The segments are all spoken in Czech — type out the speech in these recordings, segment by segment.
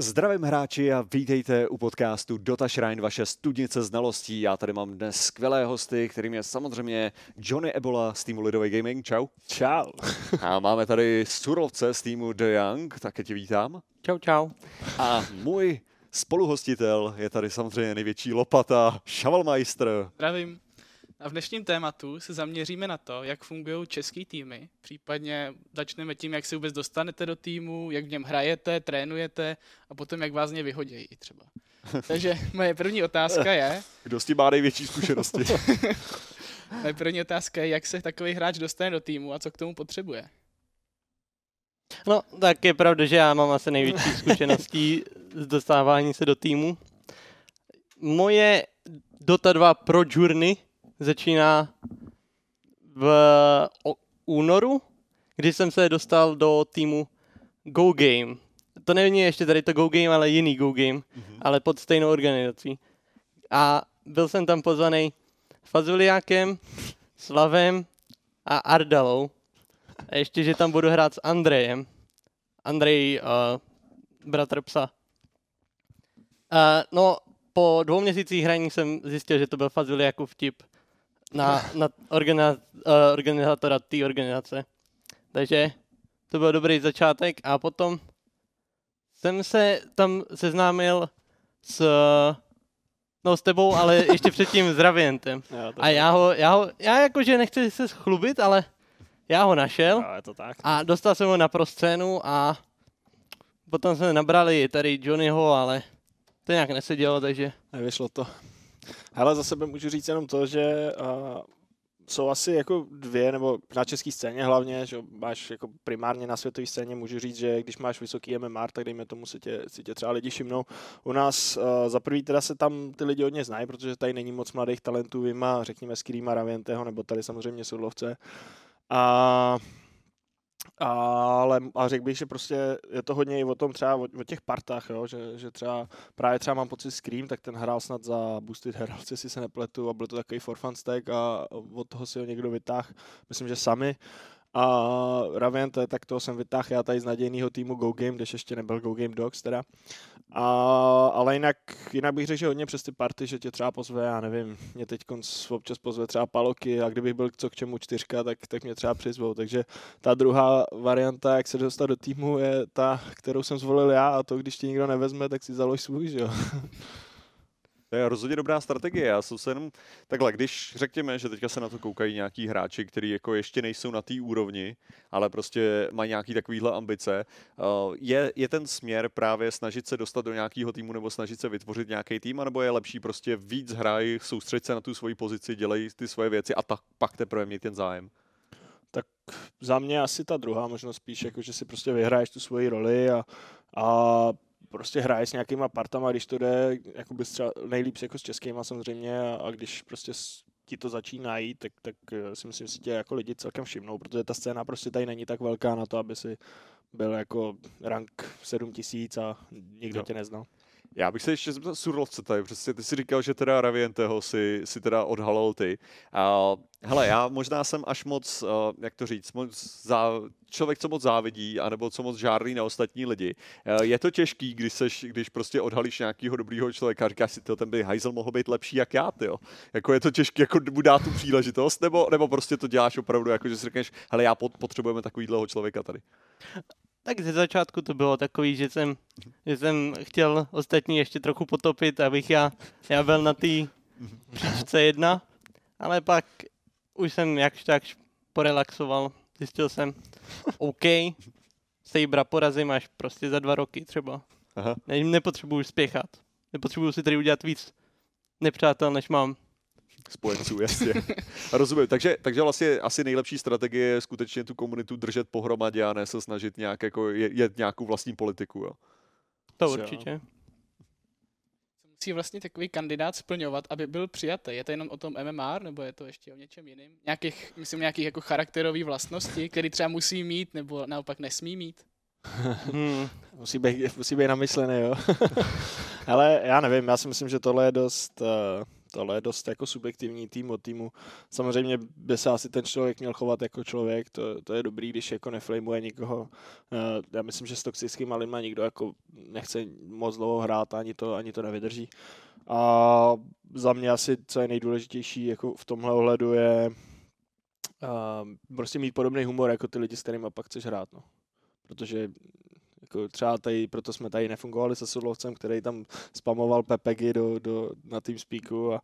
Zdravím hráči a vítejte u podcastu Dota Shrine, vaše studnice znalostí. Já tady mám dnes skvělé hosty, kterým je samozřejmě Johnny Ebola z týmu Lidový Gaming. Čau. Čau. A máme tady Surovce z týmu The Young, také tě vítám. Čau, čau. A můj spoluhostitel je tady samozřejmě největší lopata, Šavalmeister. Zdravím. A v dnešním tématu se zaměříme na to, jak fungují český týmy. Případně začneme tím, jak se vůbec dostanete do týmu, jak v něm hrajete, trénujete a potom jak vás ně vyhodějí třeba. Takže moje první otázka je... Kdo s tím má největší zkušenosti? moje první otázka je, jak se takový hráč dostane do týmu a co k tomu potřebuje. No, tak je pravda, že já mám asi největší zkušeností z dostávání se do týmu. Moje Dota 2 Pro Journey začíná v únoru, kdy jsem se dostal do týmu Go Game. To není ještě tady to Go Game, ale jiný Go Game, mm-hmm. ale pod stejnou organizací. A byl jsem tam pozvaný Fazuliákem, Slavem a Ardalou. A ještě, že tam budu hrát s Andrejem. Andrej, uh, bratr psa. Uh, no, po dvou měsících hraní jsem zjistil, že to byl Fazuliákův vtip na, na organiza, uh, organizátora té organizace. Takže to byl dobrý začátek a potom jsem se tam seznámil s, no s tebou, ale ještě předtím s Ravientem. a já ho, já ho, já jakože nechci se chlubit, ale já ho našel to tak. a dostal jsem ho na proscénu a potom jsme nabrali tady Johnnyho, ale to nějak nesedělo, takže... Nevyšlo to. Hele, za sebe můžu říct jenom to, že uh, jsou asi jako dvě, nebo na české scéně hlavně, že máš jako primárně na světové scéně, můžu říct, že když máš vysoký MMR, tak dejme tomu si tě, si tě třeba lidi všimnou. U nás uh, za prvý teda se tam ty lidi hodně znají, protože tady není moc mladých talentů, vyma, řekněme Skirima Ravienteho, nebo tady samozřejmě Sudlovce. A ale a řekl bych, že prostě je to hodně i o tom třeba o, o těch partách, jo? Že, že, třeba právě třeba mám pocit Scream, tak ten hrál snad za Boosted Heralds, jestli se nepletu a byl to takový for fun stack a od toho si ho někdo vytáhl, myslím, že sami a Ravent, tak toho jsem vytáhl já tady z nadějného týmu Go Game, když ještě nebyl Go Game Dogs teda. A, ale jinak, jinak bych řekl, že hodně přes ty party, že tě třeba pozve, já nevím, mě teď občas pozve třeba Paloky a kdybych byl co k čemu čtyřka, tak, tak mě třeba přizvou. Takže ta druhá varianta, jak se dostat do týmu, je ta, kterou jsem zvolil já a to, když tě nikdo nevezme, tak si založ svůj, že jo. To je rozhodně dobrá strategie. Já jsem se jenom takhle, když řekněme, že teďka se na to koukají nějaký hráči, kteří jako ještě nejsou na té úrovni, ale prostě mají nějaký takovýhle ambice, eh, je, je ten směr právě snažit se dostat do nějakého týmu nebo snažit se vytvořit nějaký tým, nebo je lepší prostě víc hraj, soustředit se na tu svoji pozici, dělej ty svoje věci a tak pak teprve mít ten zájem? Tak za mě asi ta druhá možnost spíš, jako že si prostě vyhraješ tu svoji roli a, a prostě hraje s nějakýma partama, když to jde, jako bys třeba nejlíp jako s českýma samozřejmě a, a když prostě ti to začíná jít, tak, tak eh, si myslím, že si tě jako lidi celkem všimnou, protože ta scéna prostě tady není tak velká na to, aby si byl jako rank 7000 a nikdo no. tě neznal. Já bych se ještě zeptal Surlovce tady, přesně ty si říkal, že teda Ravienteho si, si teda odhalil ty. Uh, hele, já možná jsem až moc, uh, jak to říct, moc zá, člověk, co moc závidí, anebo co moc žárlí na ostatní lidi. Uh, je to těžký, když, seš, když prostě odhalíš nějakého dobrýho člověka a říkáš si, to ten by hajzel mohl být lepší jak já, ty Jako je to těžké, jako mu dát tu příležitost, nebo, nebo prostě to děláš opravdu, jako že si řekneš, hele, já potřebujeme takovýhleho člověka tady. Tak ze začátku to bylo takový, že jsem, že jsem chtěl ostatní ještě trochu potopit, abych já, já byl na té příčce jedna, ale pak už jsem jakž tak porelaxoval. Zjistil jsem, OK, Sabra porazím až prostě za dva roky třeba. Aha. Ne, nepotřebuji spěchat. Nepotřebuji si tady udělat víc nepřátel, než mám spojenců, jasně. Rozumím. Takže, takže vlastně asi nejlepší strategie je skutečně tu komunitu držet pohromadě a ne se snažit nějak jako jet nějakou vlastní politiku. Jo. To určitě. Co musí vlastně takový kandidát splňovat, aby byl přijatý? Je to jenom o tom MMR, nebo je to ještě o něčem jiném? Nějakých, myslím, nějakých jako charakterových vlastností, které třeba musí mít, nebo naopak nesmí mít? hmm. musí, být, musí být namyslený, jo. Ale já nevím, já si myslím, že tohle je dost uh, je dost jako subjektivní tým od týmu. Samozřejmě by se asi ten člověk měl chovat jako člověk, to, to je dobrý, když jako neflamuje nikoho. Eh, já myslím, že s toxickýma lidma nikdo jako nechce moc dlouho hrát, ani to, ani to nevydrží. A za mě asi, co je nejdůležitější jako v tomhle ohledu je uh, prostě mít podobný humor jako ty lidi, s kterými pak chceš hrát. No. Protože jako třeba tady, proto jsme tady nefungovali se Sudlovcem, který tam spamoval Pepegy do, do, na Teamspeaku a,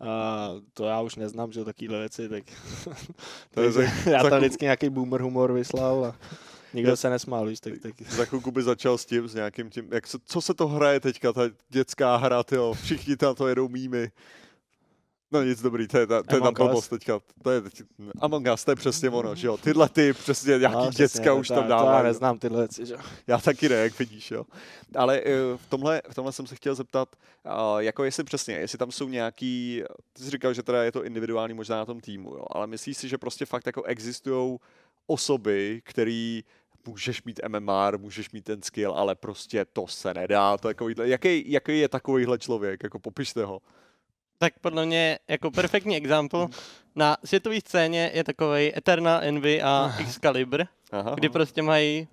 a to já už neznám, že takovýhle věci, tak To je za- já tam vždycky nějaký boomer humor vyslal a nikdo se nesmál, víš, tak, tak Za chvilku by začal s tím, s nějakým tím, jak se, co se to hraje teďka, ta dětská hra, tyjo, všichni tam to jedou mýmy. No nic dobrý, to je, ta, to je ta Among Us. blbost teďka. To je teď, Among Us, to je přesně ono, že jo. Tyhle ty, přesně nějaký No, děcka přesně, už to, tam To já dávají. neznám tyhle věci, že? Já taky ne, jak vidíš, jo. Ale eh, v tomhle, v tomhle jsem se chtěl zeptat, a jako jestli přesně, jestli tam jsou nějaký, ty jsi říkal, že teda je to individuální možná na tom týmu, jo, ale myslíš si, že prostě fakt jako existují osoby, který můžeš mít MMR, můžeš mít ten skill, ale prostě to se nedá. Takovýhle, jaký, jaký je takovýhle člověk? Jako popište ho. Tak podle mě jako perfektní example na světové scéně je takový Eternal Envy a Excalibur, Aha. kdy prostě mají,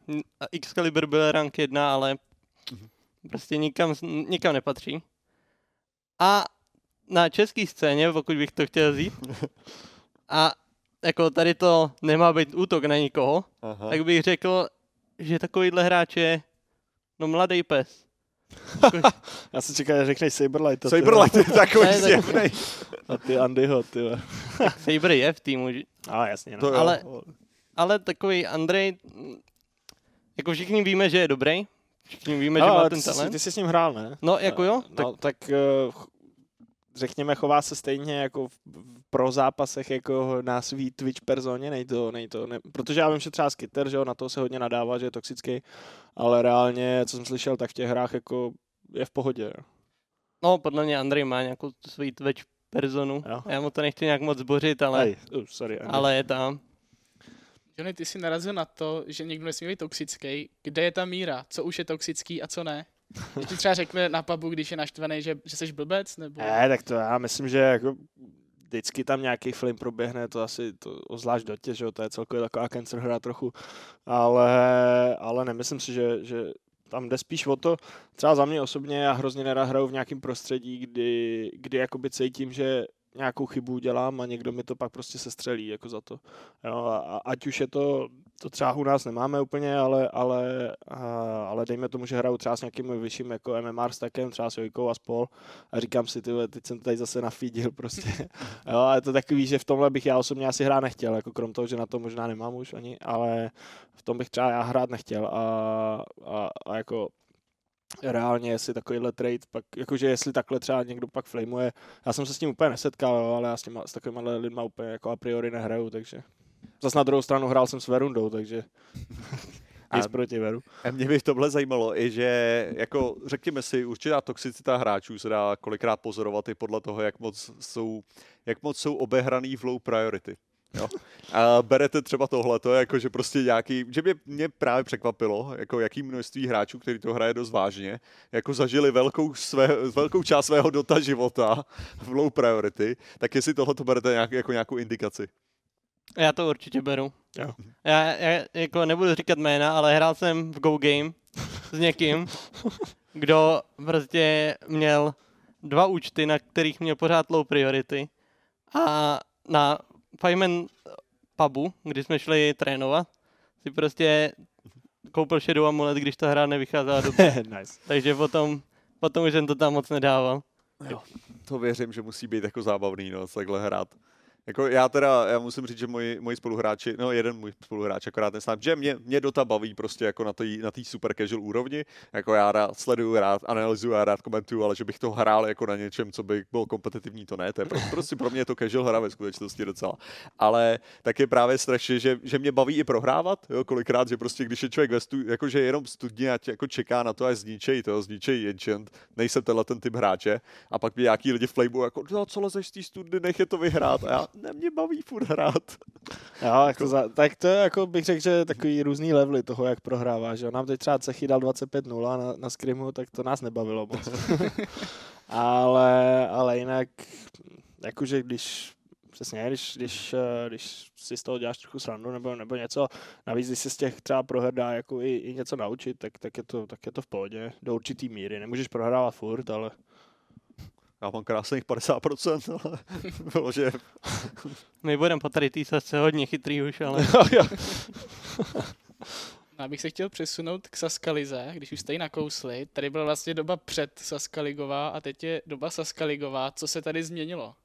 Excalibur byl rank 1, ale prostě nikam, nikam nepatří. A na české scéně, pokud bych to chtěl vzít, a jako tady to nemá být útok na nikoho, Aha. tak bych řekl, že takovýhle hráč je no mladý pes. Já si čekal, že řekneš Saberlight. Saberlight je takový Ne, zjevnej. A ty Andyho, ty. Saber je v týmu, že- A jasně, no. To jo. Ale- ale takový Andrej, jako všichni víme, že je dobrý, všichni víme, že No, má ale ten ty, jsi, talent. ty jsi s ním hrál, ne? No, jako jo, tak No, tak ch- řekněme, chová se stejně jako v, v- pro zápasech jako na svý Twitch personě, nej to, nej to, ne, protože já vím, že třeba Skitter, že jo, na to se hodně nadává, že je toxický, ale reálně, co jsem slyšel, tak v těch hrách jako je v pohodě. jo. no, podle mě Andrej má nějakou svoji Twitch personu. Jo. Já mu to nechci nějak moc zbořit, ale, Ej, uh, sorry, Andy. ale je tam. Johnny, ty jsi narazil na to, že někdo nesmí být toxický. Kde je ta míra? Co už je toxický a co ne? Když ti třeba řekne na pubu, když je naštvaný, že, že jsi blbec, nebo... Ne, tak to já myslím, že jako vždycky tam nějaký film proběhne, to asi to ozvlášť dotě, že to je celkově taková cancer hra trochu, ale, ale nemyslím si, že, že tam jde spíš o to, třeba za mě osobně, já hrozně nerad hraju v nějakém prostředí, kdy, kdy jakoby cítím, že nějakou chybu dělám a někdo mi to pak prostě sestřelí jako za to. Jo, a, ať už je to, to třeba u nás nemáme úplně, ale, ale, a, ale dejme tomu, že hraju třeba s nějakým vyšším jako MMR stackem, třeba s Jojkou a spol a říkám si, ty teď jsem tady zase nafídil prostě. jo, a je to takový, že v tomhle bych já osobně asi hrát nechtěl, jako krom toho, že na to možná nemám už ani, ale v tom bych třeba já hrát nechtěl a, a, a jako reálně, jestli takovýhle trade, pak, jakože jestli takhle třeba někdo pak flameuje, já jsem se s tím úplně nesetkal, jo, ale já s, těma, s takovými lidma úplně jako a priori nehraju, takže zase na druhou stranu hrál jsem s Verundou, takže nic proti Veru. A mě by tohle zajímalo i, že jako řekněme si, určitá toxicita hráčů se dá kolikrát pozorovat i podle toho, jak moc jsou, jak moc jsou obehraný v low priority. Jo. A berete třeba tohle, to je jako, že prostě nějaký, že mě, mě právě překvapilo, jako jaký množství hráčů, který to hraje dost vážně, jako zažili velkou, své, velkou část svého dota života v low priority, tak jestli tohle to berete nějak, jako nějakou indikaci. Já to určitě beru. Jo. Já, já jako nebudu říkat jména, ale hrál jsem v Go Game s někým, kdo prostě měl dva účty, na kterých měl pořád low priority a na Fireman pubu, kdy jsme šli trénovat, si prostě koupil Shadow Amulet, když ta hra nevycházela dobře. nice. Takže potom, potom už jsem to tam moc nedával. To věřím, že musí být jako zábavný, no, takhle hrát. Jako já teda, já musím říct, že moji, moji spoluhráči, no jeden můj spoluhráč akorát neznám, že mě, mě Dota baví prostě jako na té na tý super casual úrovni, jako já rád sleduju, rád analyzuju a rád komentuju, ale že bych to hrál jako na něčem, co by bylo kompetitivní, to ne, to je pro, prostě pro mě je to casual hra ve skutečnosti docela. Ale tak je právě strašně, že, že mě baví i prohrávat, jo, kolikrát, že prostě když je člověk ve stu, jakože je jenom studně a tě, jako čeká na to, až zničej to, zničej enchant, nejsem tenhle ten typ hráče, a pak mě nějaký lidi flameu jako, no, co lezeš z té studny, nech je to vyhrát. A já, nemě baví furt hrát. Jo, jako za, tak to je, jako bych řekl, že takový různý levely toho, jak prohrává. Že? Nám teď třeba Cechy dal 25-0 na, na skrimu, tak to nás nebavilo moc. ale, ale jinak, jakože když přesně, když, když, eh, když si z toho děláš trochu srandu nebo, nebo něco, navíc když se z těch třeba proher dá jako i, i něco naučit, tak, tak, je to, tak je to v pohodě, do určitý míry. Nemůžeš prohrávat furt, ale Já mám krásných 50%, ale bylo, že My budeme po tady sasce hodně chytrý už, ale Já bych se chtěl přesunout k Saskalize, když už jste ji nakousli. Tady byla vlastně doba před Saskaligová a teď je doba Saskaligová. Co se tady změnilo?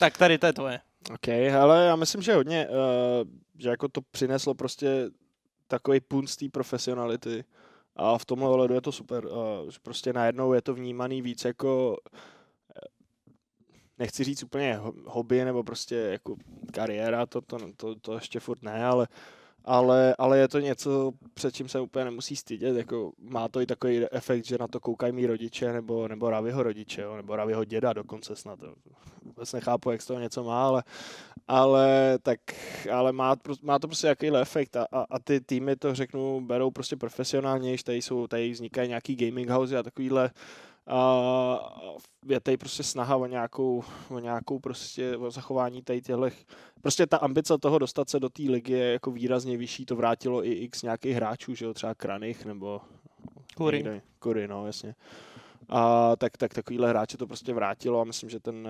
tak tady to je tvoje. OK, ale já myslím, že hodně, uh, že jako to přineslo prostě takový punt z té profesionality a v tomhle ohledu je to super. Prostě najednou je to vnímaný víc jako eh, nechci říct úplně ho- hobby nebo prostě jako kariéra, to, to, to, to ještě furt ne, ale ale, ale je to něco, před čím se úplně nemusí stydět, jako má to i takový efekt, že na to koukají mý rodiče, nebo, nebo Raviho rodiče, jo, nebo Raviho děda dokonce snad, vůbec nechápu, jak z toho něco má, ale, ale, tak, ale má, má to prostě jakýhle efekt a, a, a ty týmy to řeknu, berou prostě profesionálně, tady jsou, tady vznikají nějaký gaming house a takovýhle a je tady prostě snaha o nějakou, o nějakou prostě o zachování tady těchto prostě ta ambice toho dostat se do té ligy je jako výrazně vyšší, to vrátilo i x nějakých hráčů, že jo, třeba Kranich nebo Kury. někde- Kury, no, jasně. A tak, tak takovýhle hráče to prostě vrátilo a myslím, že ten,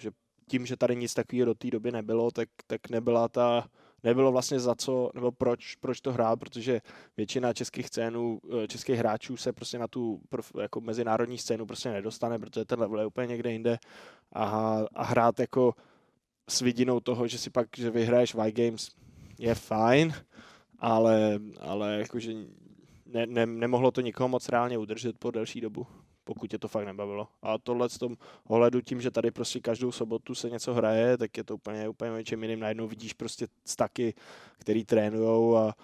že tím, že tady nic takového do té doby nebylo, tak, tak nebyla ta, nebylo vlastně za co, nebo proč, proč to hrát, protože většina českých scénů, eh, českých hráčů se prostě na tu jako mezinárodní scénu prostě nedostane, protože ten level je úplně někde jinde. A, a hrát jako s vidinou toho, že si pak, že vyhraješ Y Games je fajn, ale, ale jakože ne, ne, nemohlo to nikoho moc reálně udržet po delší dobu, pokud tě to fakt nebavilo. A tohle v tom ohledu tím, že tady prostě každou sobotu se něco hraje, tak je to úplně, úplně něčem jiným. Najednou vidíš prostě staky, který trénujou a,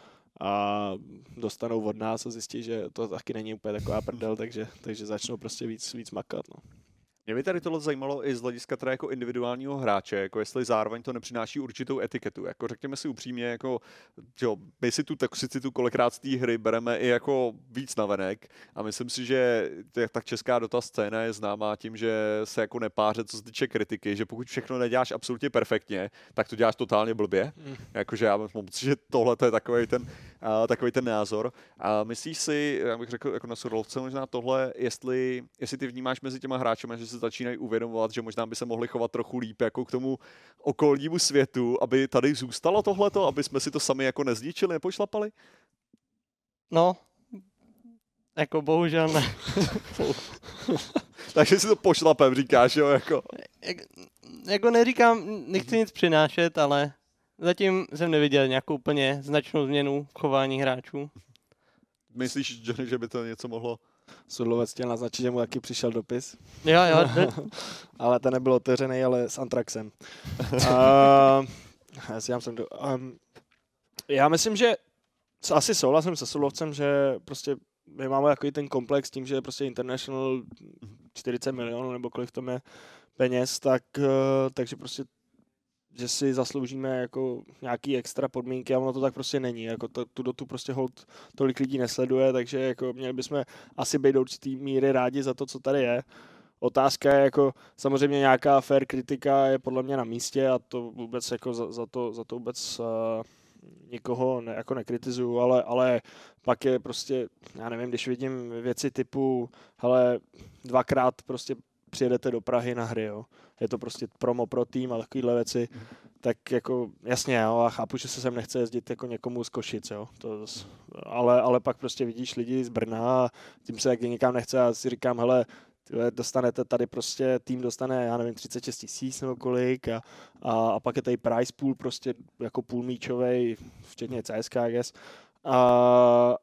a dostanou od nás a zjistí, že to taky není úplně taková prdel, takže, takže začnou prostě víc, víc makat. No. Mě by tady tohle zajímalo i z hlediska teda jako individuálního hráče, jako jestli zároveň to nepřináší určitou etiketu. Jako řekněme si upřímně, jako, jo, my si tu toxicitu kolikrát z té hry bereme i jako víc navenek a myslím si, že tak česká dota scéna je známá tím, že se jako nepáře, co se týče kritiky, že pokud všechno neděláš absolutně perfektně, tak to děláš totálně blbě. Mm. Jakože já mám pocit, že tohle to je takový ten, uh, takový ten názor. A myslíš si, já bych řekl jako na Surlovce možná tohle, jestli, jestli ty vnímáš mezi těma hráči, že se začínají uvědomovat, že možná by se mohli chovat trochu líp jako k tomu okolnímu světu, aby tady zůstalo tohleto, aby jsme si to sami jako nezničili, nepošlapali? No, jako bohužel ne. Takže si to pošlapem říkáš, jo, jako. Jak, jako neříkám, nechci nic přinášet, ale zatím jsem neviděl nějakou úplně značnou změnu chování hráčů. Myslíš, Johnny, že by to něco mohlo? Sudlovec chtěl naznačit, že mu taky přišel dopis, Jo, jo, ale ten nebyl otevřený, ale s Antraxem. uh, já si dám sem do, um, já myslím, že asi souhlasím se Sudlovcem, že prostě my máme takový ten komplex tím, že je prostě international 40 milionů nebo kolik tam je peněz, tak, uh, takže prostě že si zasloužíme jako nějaký extra podmínky a ono to tak prostě není. Jako to, tu dotu prostě hold tolik lidí nesleduje, takže jako měli bychom asi být do určitý míry rádi za to, co tady je. Otázka je jako samozřejmě nějaká fair kritika je podle mě na místě a to vůbec jako za, za to, za to vůbec uh, nikoho ne, jako nekritizuju, ale, ale pak je prostě, já nevím, když vidím věci typu, hele, dvakrát prostě přijedete do Prahy na hry, jo. Je to prostě promo pro tým a takovéhle věci, tak jako jasně, jo, a chápu, že se sem nechce jezdit jako někomu z Košic, jo. To, ale, ale pak prostě vidíš lidi z Brna a tím se jak nikam nechce a si říkám, hele, dostanete tady prostě, tým dostane, já nevím, 36 tisíc nebo kolik a, a, a pak je tady price pool prostě jako půl míčovej, včetně CSK, I guess. A,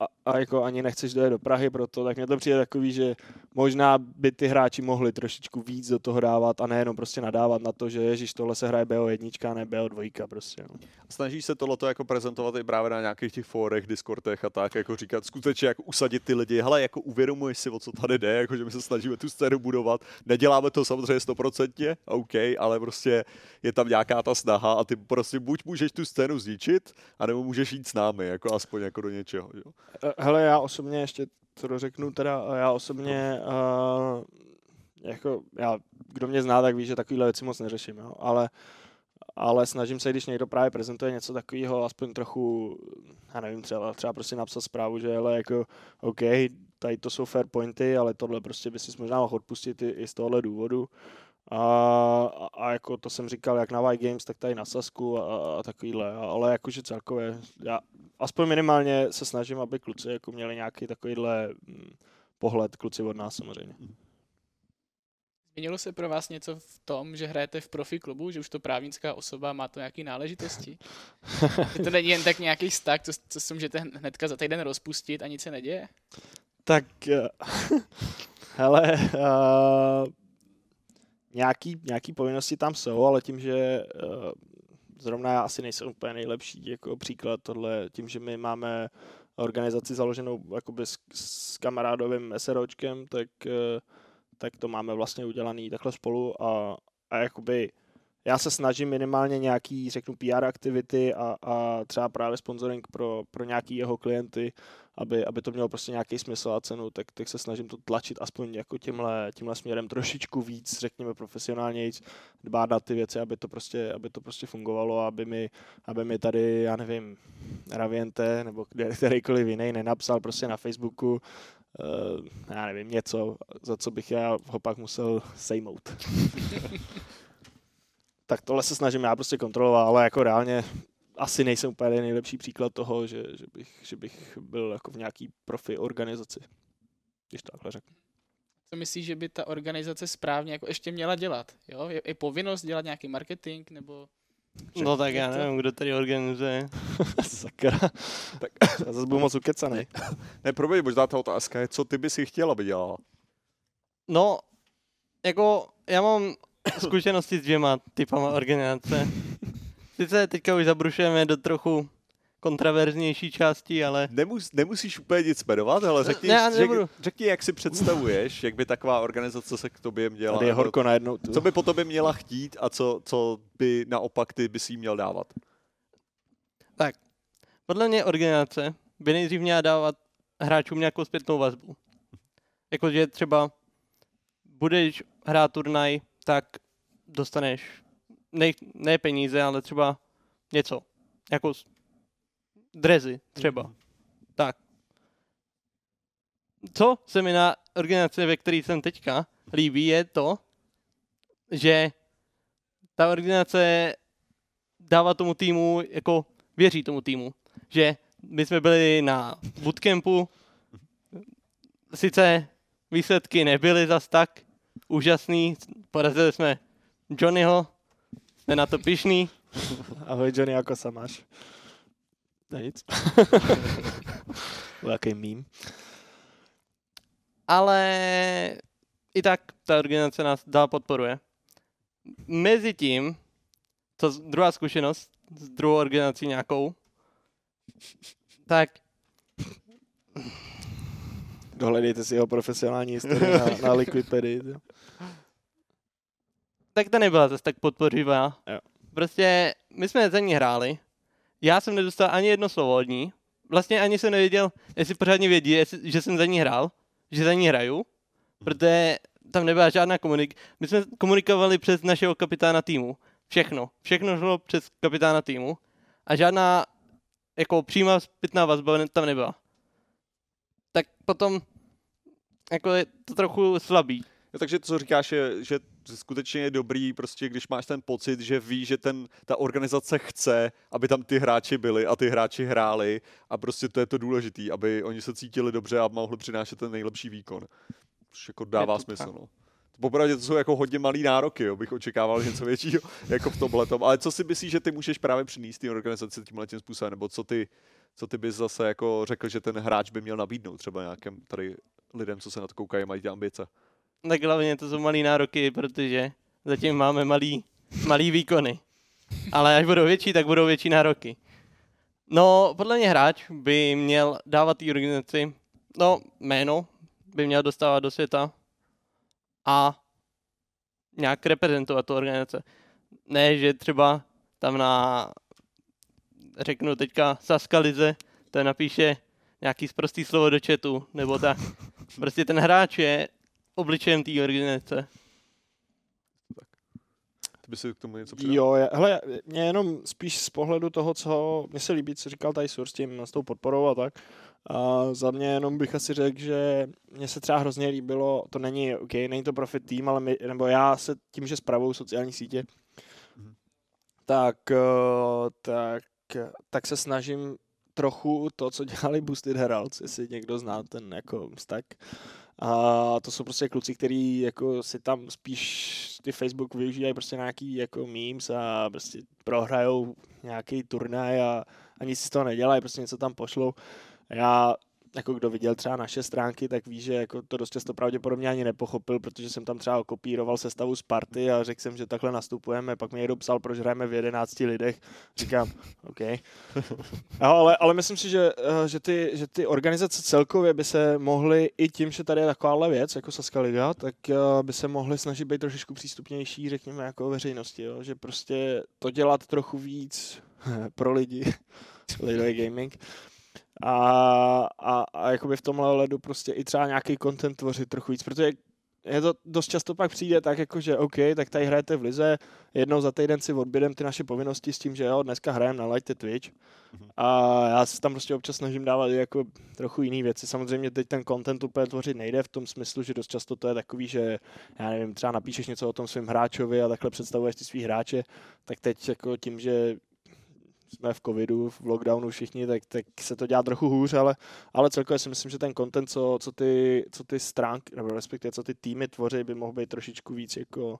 a, a jako ani nechceš dojet do Prahy proto, tak mně to přijde takový, že možná by ty hráči mohli trošičku víc do toho dávat a nejenom prostě nadávat na to, že ježíš, tohle se hraje BO1, ne BO2 prostě. No. Snažíš se tohleto jako prezentovat i právě na nějakých těch fórech, Discordech a tak, jako říkat skutečně jako usadit ty lidi, hele, jako uvědomuješ si, o co tady jde, jako že my se snažíme tu scénu budovat, neděláme to samozřejmě stoprocentně, OK, ale prostě je tam nějaká ta snaha a ty prostě buď můžeš tu scénu zničit, anebo můžeš jít s námi, jako aspoň jako do něčeho. Jo? Hele, já osobně ještě to dořeknu, teda já osobně uh, jako já, kdo mě zná, tak ví, že takovýhle věci moc neřeším, jo? ale ale snažím se, když někdo právě prezentuje něco takového, aspoň trochu, já nevím, třeba, třeba prostě napsat zprávu, že hele, jako, OK, tady to jsou fair pointy, ale tohle prostě by si možná mohl odpustit i, i z tohohle důvodu. A, a, a, jako to jsem říkal, jak na Y Games, tak tady na Sasku a, a takovýhle, ale jakože celkově, já aspoň minimálně se snažím, aby kluci jako měli nějaký takovýhle hm, pohled, kluci od nás samozřejmě. Změnilo se pro vás něco v tom, že hrajete v profi klubu, že už to právnická osoba má to nějaké náležitosti? že to není jen tak nějaký vztah, co, co si můžete hnedka za týden rozpustit a nic se neděje? Tak, eh, hele, uh, nějaký, nějaký povinnosti tam jsou, ale tím, že uh, zrovna já asi nejsem úplně nejlepší jako příklad tohle, tím, že my máme organizaci založenou jakoby s, s kamarádovým SROčkem, tak uh, tak to máme vlastně udělaný takhle spolu a, a jakoby já se snažím minimálně nějaký, řeknu, PR aktivity a, a třeba právě sponsoring pro, pro nějaký jeho klienty, aby, aby to mělo prostě nějaký smysl a cenu, tak, tak se snažím to tlačit aspoň jako tímhle, tímhle směrem trošičku víc, řekněme profesionálně, dbát na ty věci, aby to prostě, aby to prostě fungovalo, aby mi, aby mi tady, já nevím, Raviente nebo kterýkoliv jiný nenapsal prostě na Facebooku, uh, já nevím, něco, za co bych já ho pak musel sejmout. tak tohle se snažím já prostě kontrolovat, ale jako reálně asi nejsem úplně nejlepší příklad toho, že, že, bych, že bych byl jako v nějaký profi organizaci, když takhle řeknu. Co myslíš, že by ta organizace správně jako ještě měla dělat? Jo? Je, je povinnost dělat nějaký marketing nebo No tak já nevím, kdo tady organizuje. Sakra. tak já zase budu moc ukecaný. ne, promiň, možná ta otázka je, co ty bys si chtěl, aby dělala? No, jako já mám zkušenosti s dvěma typama organizace. Sice teďka už zabrušujeme do trochu kontraverznější části, ale... Nemus, nemusíš úplně nic jmenovat, ale řekni, ne, řekni, řekni, jak si představuješ, jak by taková organizace se k tobě měla... Tady je horko najednou. Co by po tobě měla chtít a co, co by naopak ty by si jí měl dávat? Tak, podle mě organizace by nejdřív měla dávat hráčům nějakou zpětnou vazbu. Jakože třeba budeš hrát turnaj, tak dostaneš ne, ne peníze, ale třeba něco. Jako drezy třeba. Mm. Tak. Co se mi na organizaci, ve které jsem teďka, líbí, je to, že ta organizace dává tomu týmu, jako věří tomu týmu, že my jsme byli na bootcampu, sice výsledky nebyly zas tak úžasný, porazili jsme Johnnyho, jsme na to pišný. Ahoj Johnny, jako se máš? Ne, nic. Jaký mím. Ale i tak ta organizace nás dál podporuje. Mezi tím, to druhá zkušenost s druhou organizací nějakou, tak Dohledejte si jeho profesionální historii na, na Liquidpedii. Tak to nebyla zase tak podpořivá. Jo. Prostě my jsme za ní hráli, já jsem nedostal ani jedno slovo od ní. Vlastně ani jsem nevěděl, jestli pořádně vědí, jestli, že jsem za ní hrál, že za ní hraju, protože tam nebyla žádná komunik. My jsme komunikovali přes našeho kapitána týmu. Všechno. Všechno šlo přes kapitána týmu. A žádná jako přímá zpětná vazba tam nebyla. Tak potom jako je to trochu slabý. No, takže to, co říkáš, je, že skutečně je dobrý, prostě, když máš ten pocit, že ví, že ten, ta organizace chce, aby tam ty hráči byli a ty hráči hráli a prostě to je to důležité, aby oni se cítili dobře a mohli přinášet ten nejlepší výkon. Což jako dává smysl. No. Popravdě to jsou jako hodně malý nároky, jo, bych očekával něco většího jako v tomhle. Ale co si myslíš, že ty můžeš právě přinést té organizaci tímhle tím způsobem, nebo co ty, co ty bys zase jako řekl, že ten hráč by měl nabídnout třeba nějakým tady lidem, co se na to koukají, mají ty ambice? Tak hlavně to jsou malý nároky, protože zatím máme malý, malý výkony. Ale až budou větší, tak budou větší nároky. No, podle mě hráč by měl dávat té organizaci, no, jméno by měl dostávat do světa a nějak reprezentovat tu organizace. Ne, že třeba tam na, řeknu teďka, Saskalize, to napíše nějaký zprostý slovo do chatu, nebo tak. Prostě ten hráč je obličejem té organizace. Ty by si k tomu něco přidal? Jo, je, hele, mě jenom spíš z pohledu toho, co mě se líbí, co říkal tady Sur s tím, s tou podporou a tak. A za mě jenom bych asi řekl, že mně se třeba hrozně líbilo, to není, OK, není to profit tým, ale my, nebo já se tím, že spravuju sociální sítě, Mhm. tak, eh, tak, tak se snažím trochu to, co dělali Boosted Heralds, jestli někdo zná ten jako stack. A to jsou prostě kluci, kteří jako si tam spíš ty Facebook využívají prostě nějaký jako memes a prostě prohrajou nějaký turnaj a, a nic z toho nedělají, prostě něco tam pošlou. Já jako kdo viděl třeba naše stránky, tak ví, že jako to dost často pravděpodobně ani nepochopil, protože jsem tam třeba kopíroval sestavu z party a řekl jsem, že takhle nastupujeme, pak mi někdo psal, proč hrajeme v 11 lidech. Říkám, OK. No, ale, ale myslím si, že, eh, že, ty, že ty organizace celkově by se mohly i tím, že tady je takováhle věc, jako Saska Liga, tak eh, by se mohly snažit být trošičku přístupnější, řekněme, jako veřejnosti, jo? že prostě to dělat trochu víc pro lidi, lidový gaming, a, a, a jakoby v tomhle ledu prostě i třeba nějaký content tvořit trochu víc, protože je to dost často pak přijde tak, jako že OK, tak tady hrajete v lize, jednou za týden si odbědem ty naše povinnosti s tím, že jo, dneska hrajeme na Light Twitch a já se tam prostě občas snažím dávat jako trochu jiné věci. Samozřejmě teď ten content úplně tvořit nejde v tom smyslu, že dost často to je takový, že já nevím, třeba napíšeš něco o tom svém hráčovi a takhle představuješ ty svý hráče, tak teď jako tím, že jsme v covidu, v lockdownu všichni, tak, tak se to dělá trochu hůř, ale, ale celkově si myslím, že ten content, co, co, ty, co ty stránky, nebo respektive co ty týmy tvoří, by mohl být trošičku víc jako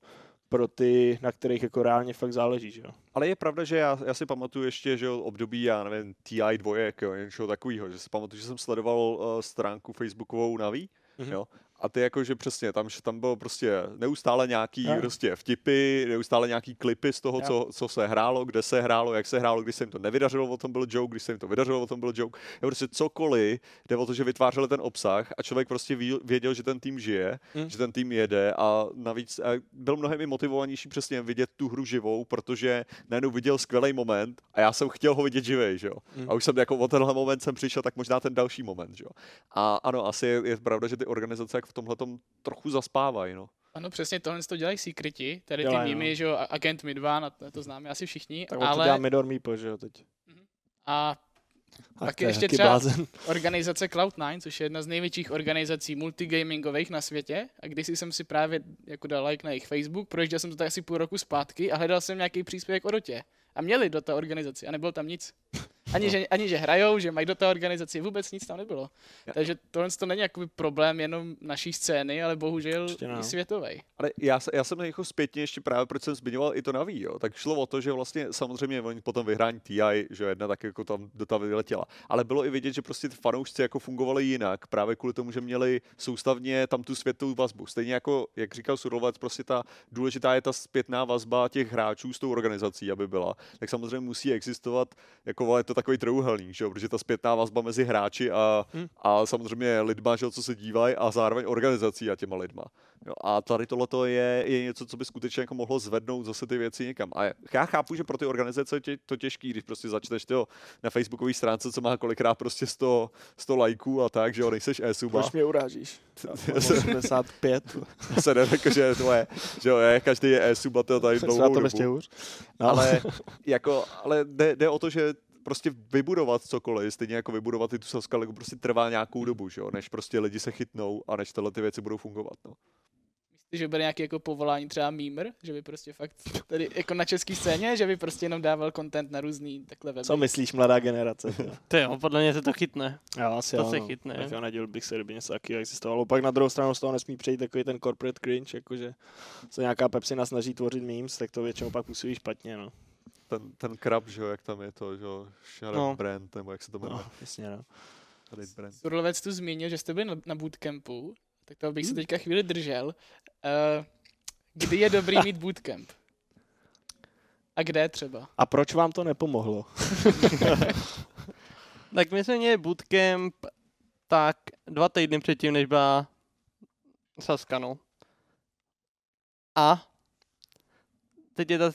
pro ty, na kterých jako reálně fakt záleží, že jo. Ale je pravda, že já, já si pamatuju ještě, že jo, období, já nevím, TI dvojek, jo, něčeho takového, že si pamatuju, že jsem sledoval uh, stránku facebookovou Naví, Mhm. jo, a ty jako, že přesně, tam, že tam bylo prostě neustále nějaký Jo. prostě vtipy, neustále nějaký klipy z toho, Jo. co, co se hrálo, kde se hrálo, jak se hrálo, když se jim to nevydařilo, o tom byl joke, když se jim to vydařilo, o tom byl joke. Jo, prostě cokoliv, jde o to, že vytvářeli ten obsah a člověk prostě věděl, že ten tým žije, Hmm. že ten tým jede a navíc a byl mnohem i motivovanější přesně vidět tu hru živou, protože najednou viděl skvělý moment a já jsem chtěl ho vidět živej, že jo. Hmm. A už jsem jako o tenhle moment jsem přišel, tak možná ten další moment, že jo. A ano, asi je, je pravda, že ty organizace jak v tomhle trochu zaspávají, no. Ano, přesně tohle to dělají Secreti, tady ty mými, no. že jo, a- Agent Midvan, a to, to známe asi všichni, Tak on to dělá ale Midor Meeple, že jo, teď. a Ach, Taky je ještě třeba- blázen. organizace Cloud9, což je jedna z největších organizací multigamingových na světě. A když jsem si právě jako dal like na jejich Facebook, projížděl jsem to tak asi půl roku zpátky a hledal jsem nějaký příspěvek o dotě. A měli do té organizaci a nebylo tam nic. Ani, že, ani že hrajou, že mají do té organizaci, vůbec nic tam nebylo. Ja- Takže tohle to není jakoby problém jenom naší scény, ale bohužel i no. světový. Ale já, já jsem jako zpětně ještě právě, proč jsem zmiňoval i to naví, jo. Tak šlo o to, že vlastně samozřejmě oni potom vyhrání TI, že jedna tak jako tam do toho vyletěla. Ale bylo i vidět, že prostě ty fanoušci jako fungovali jinak, právě kvůli tomu, že měli soustavně tam tu světovou vazbu. Stejně jako, jak říkal Surlovec, prostě ta důležitá je ta zpětná vazba těch hráčů s tou organizací, aby byla. Tak samozřejmě musí existovat, jako je to takový trouhelník, že jo, protože ta zpětná vazba mezi hráči a, Hm. a samozřejmě lidma, že jo, co se dívají a zároveň organizací a těma lidma. Jo, a tady tohle je, je něco, co by skutečně jako mohlo zvednout zase ty věci někam. A já chápu, že pro ty organizace je to těžký, když prostě začneš tyjo, na facebookové stránce, co má kolikrát prostě 100, 100 lajků a tak, že jo, nejseš e-suba. Proč mě urážíš? Já mám 85. se neřekl, že to je, že jo, je, každý je e-suba to tady dlouhou dobu. ještě hůř. No. Ale, jako, ale jde, jde, o to, že prostě vybudovat cokoliv, stejně jako vybudovat i tu Saská ligu, prostě trvá nějakou dobu, že jo, než prostě lidi se chytnou a než tyhle ty věci budou fungovat. No. že bude nějaký jako povolání třeba mímr, že by prostě fakt tady jako na české scéně, že by prostě jenom dával content na různý takhle weby. Co myslíš, mladá generace? To jo, podle mě se to chytne. jo, asi To jo, se no. chytne. Tak jo, nedělal bych se, kdyby něco takového existovalo. Pak na druhou stranu z toho nesmí přejít takový ten corporate cringe, jakože se nějaká Pepsi snaží tvořit memes, tak to většinou pak působí špatně, no. Ten, ten krab, že jo, jak tam je to, že jo, Sharon No. Brand, nebo jak se to jmenuje, no jasně, no. Surlovec tu zmínil, že jste byli na, na bootcampu, tak to bych se Hmm. teďka chvíli držel. Uh, kdy je dobrý mít bootcamp? A kde třeba? A proč vám to nepomohlo? Tak my jsme měli bootcamp tak dva týdny předtím, než byla Saska, no. A teď je ta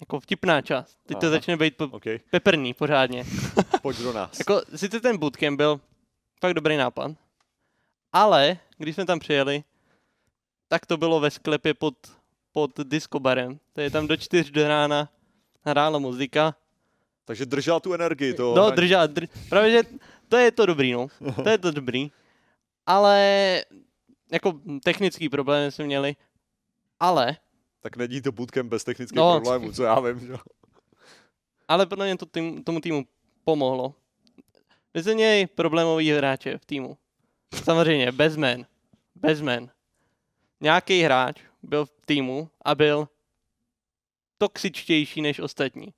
jako vtipná část. Teď to Aha. začne být po- OK, peprný pořádně. pojď do nás. Jako, sice ten bootcamp byl fakt dobrý nápad, ale když jsme tam přijeli, tak to bylo ve sklepě pod, pod diskobarem. To je tam do čtyř do rána hrála muzika. Takže držela tu energii, to... No, držela, drž, právě, že to je to dobrý, no. To je to dobrý. Ale jako technický problémy jsme měli. Ale, Tak není to bootcamp bez technických No. problémů, co já vím, že jo. ale podle mě to tým, tomu týmu pomohlo. Jsme měli problémový hráče v týmu. Samozřejmě, bez men. Bez men. Nějaký hráč byl v týmu a byl toxičtější než ostatní.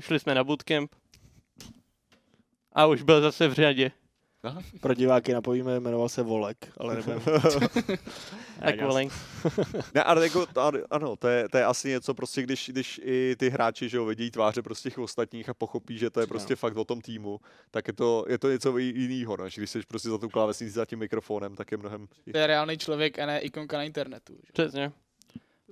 Šli jsme na bootcamp a už byl zase v řadě. Pro diváky napovíme, jmenoval se Volek, ale nebudeme. Tak jas. volej. Ne, ale jako, ano, to je, to je asi něco prostě, když, když i ty hráči, že jo, vidí tváře prostě těch ostatních a pochopí, že to je prostě No. fakt o tom týmu, tak je to, je to něco jiného, než když jsi prostě za tu klávesnicí za tím mikrofonem, tak je mnohem... To je reálný člověk a ne ikonka na internetu. Že? Přesně.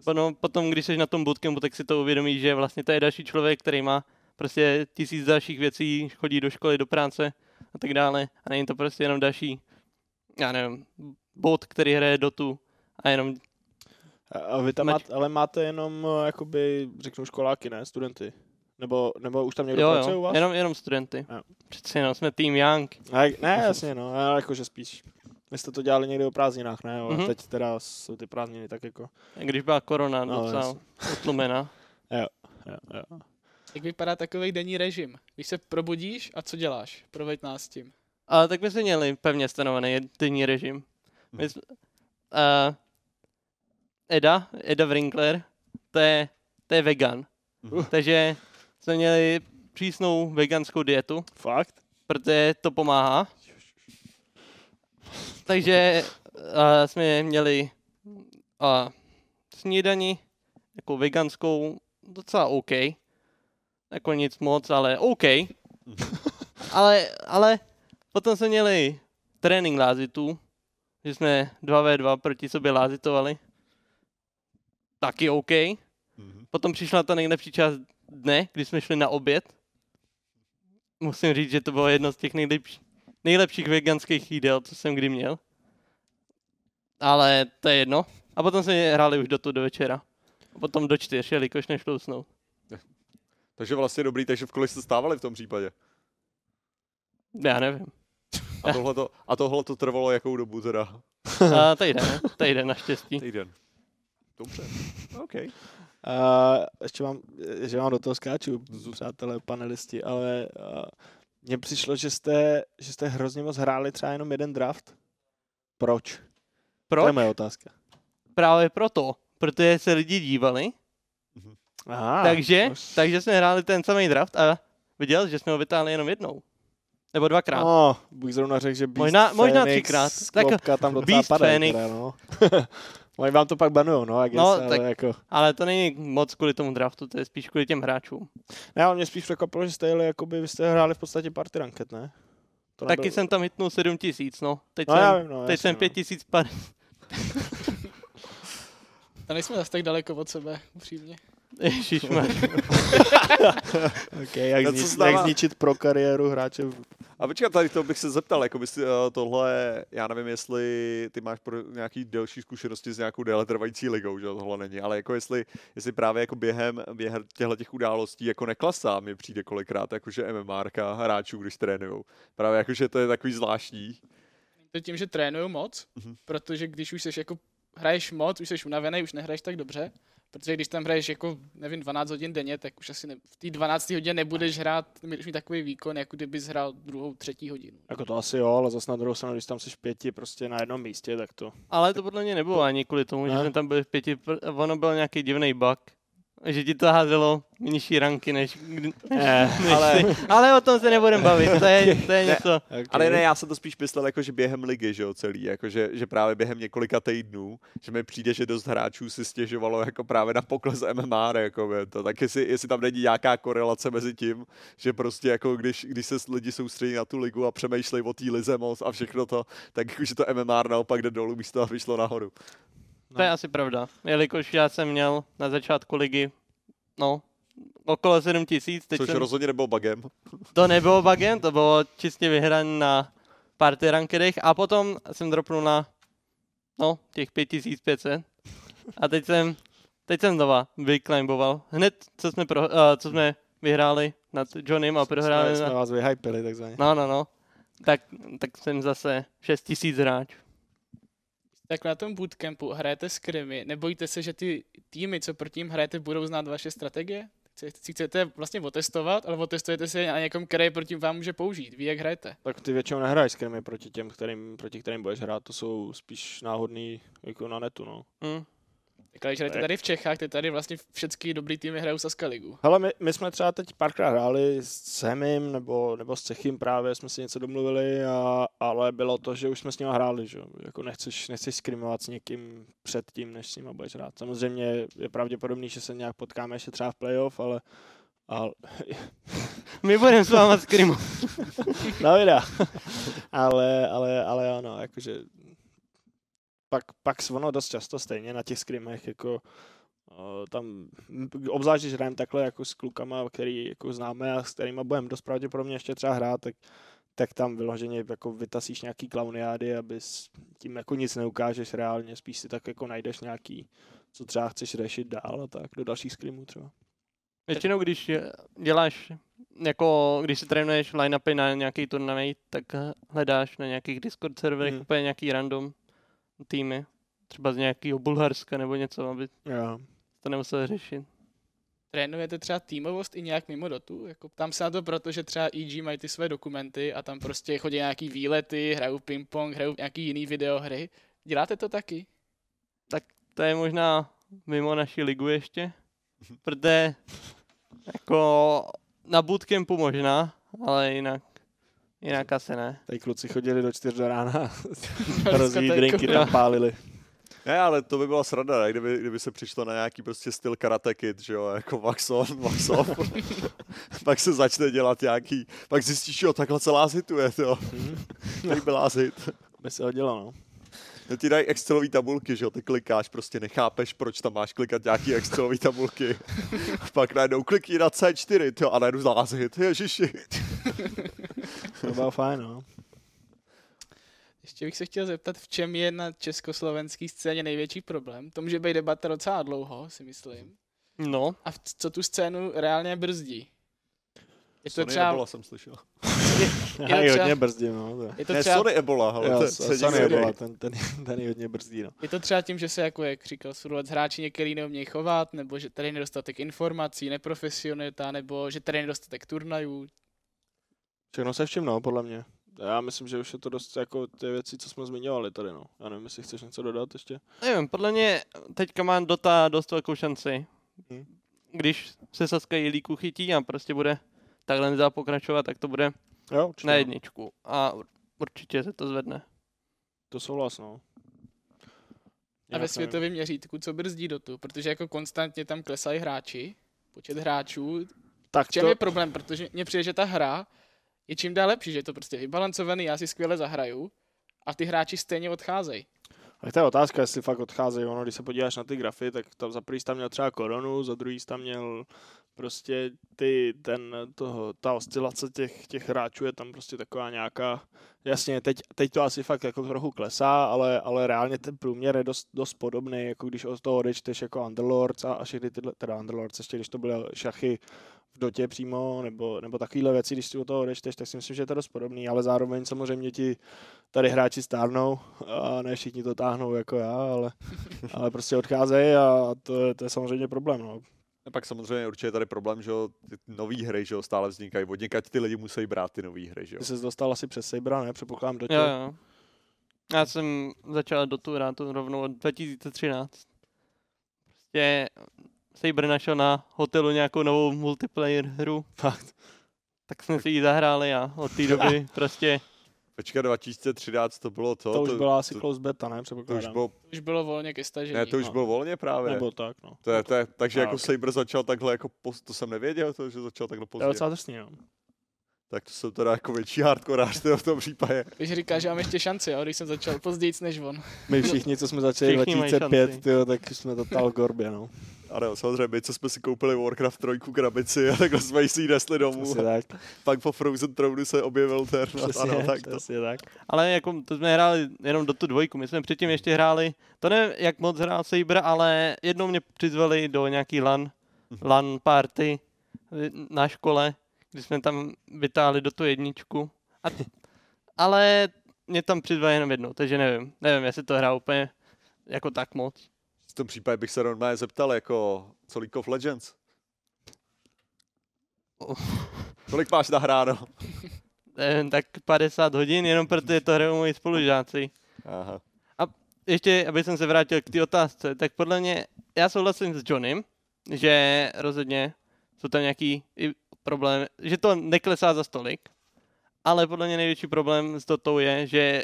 Potom, potom, když jsi na tom bootcampu, tak si to uvědomíš, že vlastně to je další člověk, který má prostě tisíc dalších věcí, chodí do školy, do práce a tak dále. A není to prostě jenom další, já nevím, bot, který hraje Dotu a jenom, A- vy tam Mať- máte, ale máte jenom, eh, jakoby, řeknu školáky, ne? Studenty. Nebo, nebo už tam někdo jo, pracuje u jo, vás? jenom, jenom studenty. Jo. Přeci jenom jsme tým Young. A, ne, jasně, no, ale jakože spíš. Vy jste to dělali někdy o prázdninách, ne? Mhm. teď teda jsou ty prázdniny tak jako... Když byla korona No, docela jasně. utlumena. Jo, jo. Jak vypadá takový denní režim? Když se probudíš a co děláš? Proveď nás s tím. Ale tak my jsme měli pevně stanovený denní režim. My jsme, uh, Eda, Eda Wrinkler, to je, to je vegan. Mhm. Takže jsme měli přísnou veganskou dietu, Fakt? protože to pomáhá. Takže uh, jsme měli uh, snídani, jako veganskou, docela OK. Jako nic moc, ale OK. ale, ale potom jsme měli trénink lázitů, že jsme 2v2 proti sobě lázitovali. Taky OK. Mhm. Potom přišla ta nejlepší část dne, kdy jsme šli na oběd. Musím říct, že to bylo jedno z těch nejlepších, nejlepších veganských jídel, co jsem kdy měl. Ale to je jedno. A potom jsme hráli už do tu do večera. A potom do čtyř, jelikož nešlo usnout. Takže vlastně dobrý, takže v kolik jste stávali v tom případě? Já nevím. A tohle to, a tohle to trvalo jakou dobu teda? A týden, týden naštěstí. Týden. Dobře. OK. Uh, ještě mám, že vám do toho skáču, přátelé, panelisti, ale uh, mně přišlo, že jste, že jste hrozně moc hráli třeba jenom jeden draft. Proč? To Proč? je moje otázka. Právě proto. Protože se lidi dívali, Aha, takže, s- takže jsme hráli ten samý draft a viděl, že jsme ho vytáhli jenom jednou. Nebo dvakrát. No, bych zrovna řekl, že Beast Možná- možná Phoenix, třikrát. Tak tam docela Beast padají Phoenix. teda, no. Oni vám to pak banujou, no, guess, No, ale tak- jako... Ale to není moc kvůli tomu draftu, to je spíš kvůli těm hráčům. Ne, ale mě spíš překvapilo, že jste jeli, jakoby, vy jste hráli v podstatě party ranket, ne? To Taky nebyl- jsem tam hitnul 7 tisíc, no. Teď No, jsem, já vím, no, teď jasně, jsem no. 5 tisíc par... A nejsme zase tak daleko od sebe, upřímně. Ježišmar. Okay, jak, co zni- znamená- jak zničit pro kariéru hráče. v- A počkat, tady to bych se zeptal, jako bys, uh, tohle, já nevím, jestli ty máš pro nějaký delší zkušenosti s nějakou déle trvající ligou, že jo, tohle není, ale jako jestli, jestli právě jako během, během těchto těch událostí jako neklasá mi přijde kolikrát, jakože MMRka hráčů, když trénujou. Právě jakože to je takový zvláštní. To tím, že trénuju moc, Mhm. protože když už jsi jako hraješ moc, už jsi unavený, už nehraješ tak dobře, protože když tam hraješ jako, nevím, 12 hodin denně, tak už asi ne, v té 12 hodině nebudeš hrát, nebudeš mít takový výkon, jako kdybys hrál druhou, třetí hodinu. Jako to asi jo, ale zase na druhou stranu, když tam jsi pěti prostě na jednom místě, tak to... Ale to podle mě nebylo ani kvůli tomu, že Ne? jsme tam byli v pěti, ono byl nějaký divný bug, že ti to házelo nižší ranky, než, Ne, než ale- ale... ale o tom se nebudeme bavit, to je, to je něco. okay. Ale ne, já jsem to spíš myslel jako, že během ligy, že jo, celý, jako že, že právě během několika týdnů, že mi přijde, že dost hráčů si stěžovalo jako právě na pokles MMR, jako by to, tak jestli, jestli tam není nějaká korelace mezi tím, že prostě jako když, když se lidi soustředí na tu ligu a přemýšlejí o té lize moc a všechno to, tak jako, že to MMR naopak jde dolů, místo aby šlo nahoru. To je asi pravda, jelikož já jsem měl na začátku ligy, no, okolo 7 tisíc, Což jsem, rozhodně nebyl bugem. to nebylo bugem, to bylo čistě vyhrané na party rankedech a potom jsem dropnul na, no, těch 5500 a teď jsem, teď jsem znova vyklimboval. Hned, co jsme, pro, uh, co jsme vyhráli nad Johnem a prohráli jsme, na, jsme vás vyhypili takzvaně. No, no, no. Tak, tak jsem zase 6000 hráč. Tak na tom bootcampu hrajete skrimy, nebojíte se, že ty týmy, co proti ním hrajete, budou znát vaše strategie? Si chcete vlastně otestovat, ale otestujete si na někom, který proti vám může použít. Ví, jak hrajete. Tak ty většinou nehraješ skrimy proti těm, kterým, proti kterým budeš hrát, to jsou spíš náhodný jako na netu, no. Hm. Hrajete Tak. tady v Čechách, ty tady vlastně všechny dobrý týmy hrajou Saska ligu. Hele, my, my jsme třeba teď párkrát hráli s Hemim nebo, nebo s Cechým právě, jsme si něco domluvili, a, ale bylo to, že už jsme s nimi hráli, že jo. Jako nechceš, nechceš skrimovat s někým před tím, než s nimi budeš hrát. Samozřejmě je pravděpodobný, že se nějak potkáme ještě třeba v playoff, ale, ale My budeme s váma skrimu. no videa. ale, ale, ale ano, jakože pak, pak ono dost často stejně na těch skrimech, jako tam, obzvlášť, když hrajeme takhle jako s klukama, který jako známe a s kterými budeme dost pravděpodobně ještě třeba hrát, tak, tak tam vyloženě jako vytasíš nějaký klauniády, aby tím jako nic neukážeš reálně, spíš si tak jako najdeš nějaký, co třeba chceš řešit dál a tak, do dalších skrimů třeba. Většinou, když děláš, jako když si trénuješ line-upy na nějaký turnaj, tak hledáš na nějakých Discord serverech Hmm. úplně nějaký random týmy. Třeba z nějakého Bulharska nebo něco, aby Jo. to nemusel řešit. Trénujete třeba týmovost i nějak mimo dotu? Jako, ptám se na to proto, že třeba EG mají ty své dokumenty a tam prostě chodí nějaký výlety, hrajou ping-pong, hrajou nějaký jiný videohry. Děláte to taky? To je možná mimo naši ligu ještě, protože jako na bootcampu možná, ale jinak, jinak asi ne. Tady kluci chodili do čtyř do rána Na rozvíjí drinky tam pálili. Ne, ale to by byla sranda, ne? Kdyby, kdyby se přišlo na nějaký prostě styl Karate Kid, že jo, jako wax on, wax off. pak se začne dělat nějaký, pak zjistíš, jo, takhle se lázituje, jo. Jak by lázit. By se hodilo, no. No ti dají Excelové tabulky, že jo, ty klikáš, prostě nechápeš, proč tam máš klikat nějaký Excelové tabulky. pak najednou klikni na C4, jo, a najednou zlázit, ježiši. To bylo fajn, no. Ještě bych se chtěl zeptat, v čem je na československé scéně největší problém? To může být debata docela dlouho, si myslím. No, A co tu scénu reálně brzdí? Je to Sony třeba, Ebola jsem slyšel. to Já ji třeba- hodně brzdím, no. To. je to Ne, třeba, Sony Ebola, ale Jo, to, je Sony někdo Ebola, ten, ten, ten ji hodně brzdí, no. je to třeba tím, že se, jako jak říkal Surlec, hráči některý neumějí chovat, nebo že tady je nedostatek informací, neprofesionalita, nebo že tady je nedostatek turnajů. Všechno se vším, no, podle mě. Já myslím, že už je to dost jako ty věci, co jsme zmiňovali tady, no. Já nevím, jestli chceš něco dodat ještě. nevím, podle mě teďka má Dota dost velkou šanci. Hm. Když se Saska Jilíku chytí a prostě bude takhle dá pokračovat, tak to bude Jo, určitě. na jedničku. A ur- určitě se to zvedne. To souhlas, no. A Jinak ve světovém měřítku, co brzdí do tu, protože jako konstantně tam klesají hráči, počet hráčů. Tak V čem to, je problém? Protože mně přijde, že ta hra je čím dál lepší, že je to prostě vybalancovaný, já si skvěle zahraju a ty hráči stejně odcházejí. tak to je otázka, jestli fakt odcházejí. Ono, když se podíváš na ty grafy, tak tam za prvý tam měl třeba koronu, za druhý tam měl prostě ty, ten, toho, ta oscilace těch, těch hráčů je tam prostě taková nějaká, jasně, teď, teď to asi fakt jako trochu klesá, ale, ale reálně ten průměr je dost, dost podobný, jako když od toho odečteš jako Underlords a, a všechny tyhle, teda Underlords, ještě když to byly šachy v dotě přímo, nebo, nebo takovéhle věci, když si o toho odečteš, tak si myslím, že je to dost podobný, ale zároveň samozřejmě ti tady hráči stárnou a ne všichni to táhnou jako já, ale, ale prostě odcházejí a to je, to je samozřejmě problém. No. A pak samozřejmě určitě je tady problém, že jo, ty nový hry, že jo, stále vznikají. Od někať ty lidi musí brát ty nové hry, že jo. Ty jsi dostal asi přes Sabra, ne? Předpokládám do Jo, jo. Já jsem začal do tu hrát rovnou od 2013. Prostě Saber našel na hotelu nějakou novou multiplayer hru, Fakt. tak jsme si ji zahráli a od té doby prostě Počkat, 2013 to bylo to. To, už byla asi to, close beta, ne? to už Předpokládám. bylo, Už bylo volně ke stažení. ne, to už no. bylo volně právě. Nebo tak, no. To je, to je, takže A, jako ok. Saber začal takhle jako, poz, to jsem nevěděl, to, že začal takhle To je pozdě. docela drsný, no. Tak to jsou teda jako větší hardkorář v tom případě. Když říká, že mám ještě šanci, jo, když jsem začal později než on. My všichni, co jsme začali Všichni mají 2005, šanci. tyjo, tak jsme total v gorbě, no. Ano, samozřejmě, my, co jsme si koupili Warcraft 3 krabici a takhle jsme si ji nesli domů. Přesně tak. Pak po Frozen Throne se objevil ten. Přesně, Ano, tak to. přesně tak. Ale jako to jsme hráli jenom do tu dvojku. My jsme předtím ještě hráli, to nevím, jak moc hrál Saber, ale jednou mě přizvali do nějaký LAN, LAN party na škole, kdy jsme tam vytáhli do tu jedničku. A, ale mě tam přizvali jenom jednou, takže nevím. Nevím, jestli to hrál úplně jako tak moc. V tom případě bych se normálně zeptal, jako, co League of Legends? Kolik máš nahráno? Nevím, tak 50 hodin, jenom protože to hrajou moji spolužáci. Aha. ještě, aby jsem se vrátil k té otázce, tak podle mě, já souhlasím s Johnem, že rozhodně jsou tam nějaký i problémy, že to neklesá za stolik, ale podle mě největší problém s Dotou je, že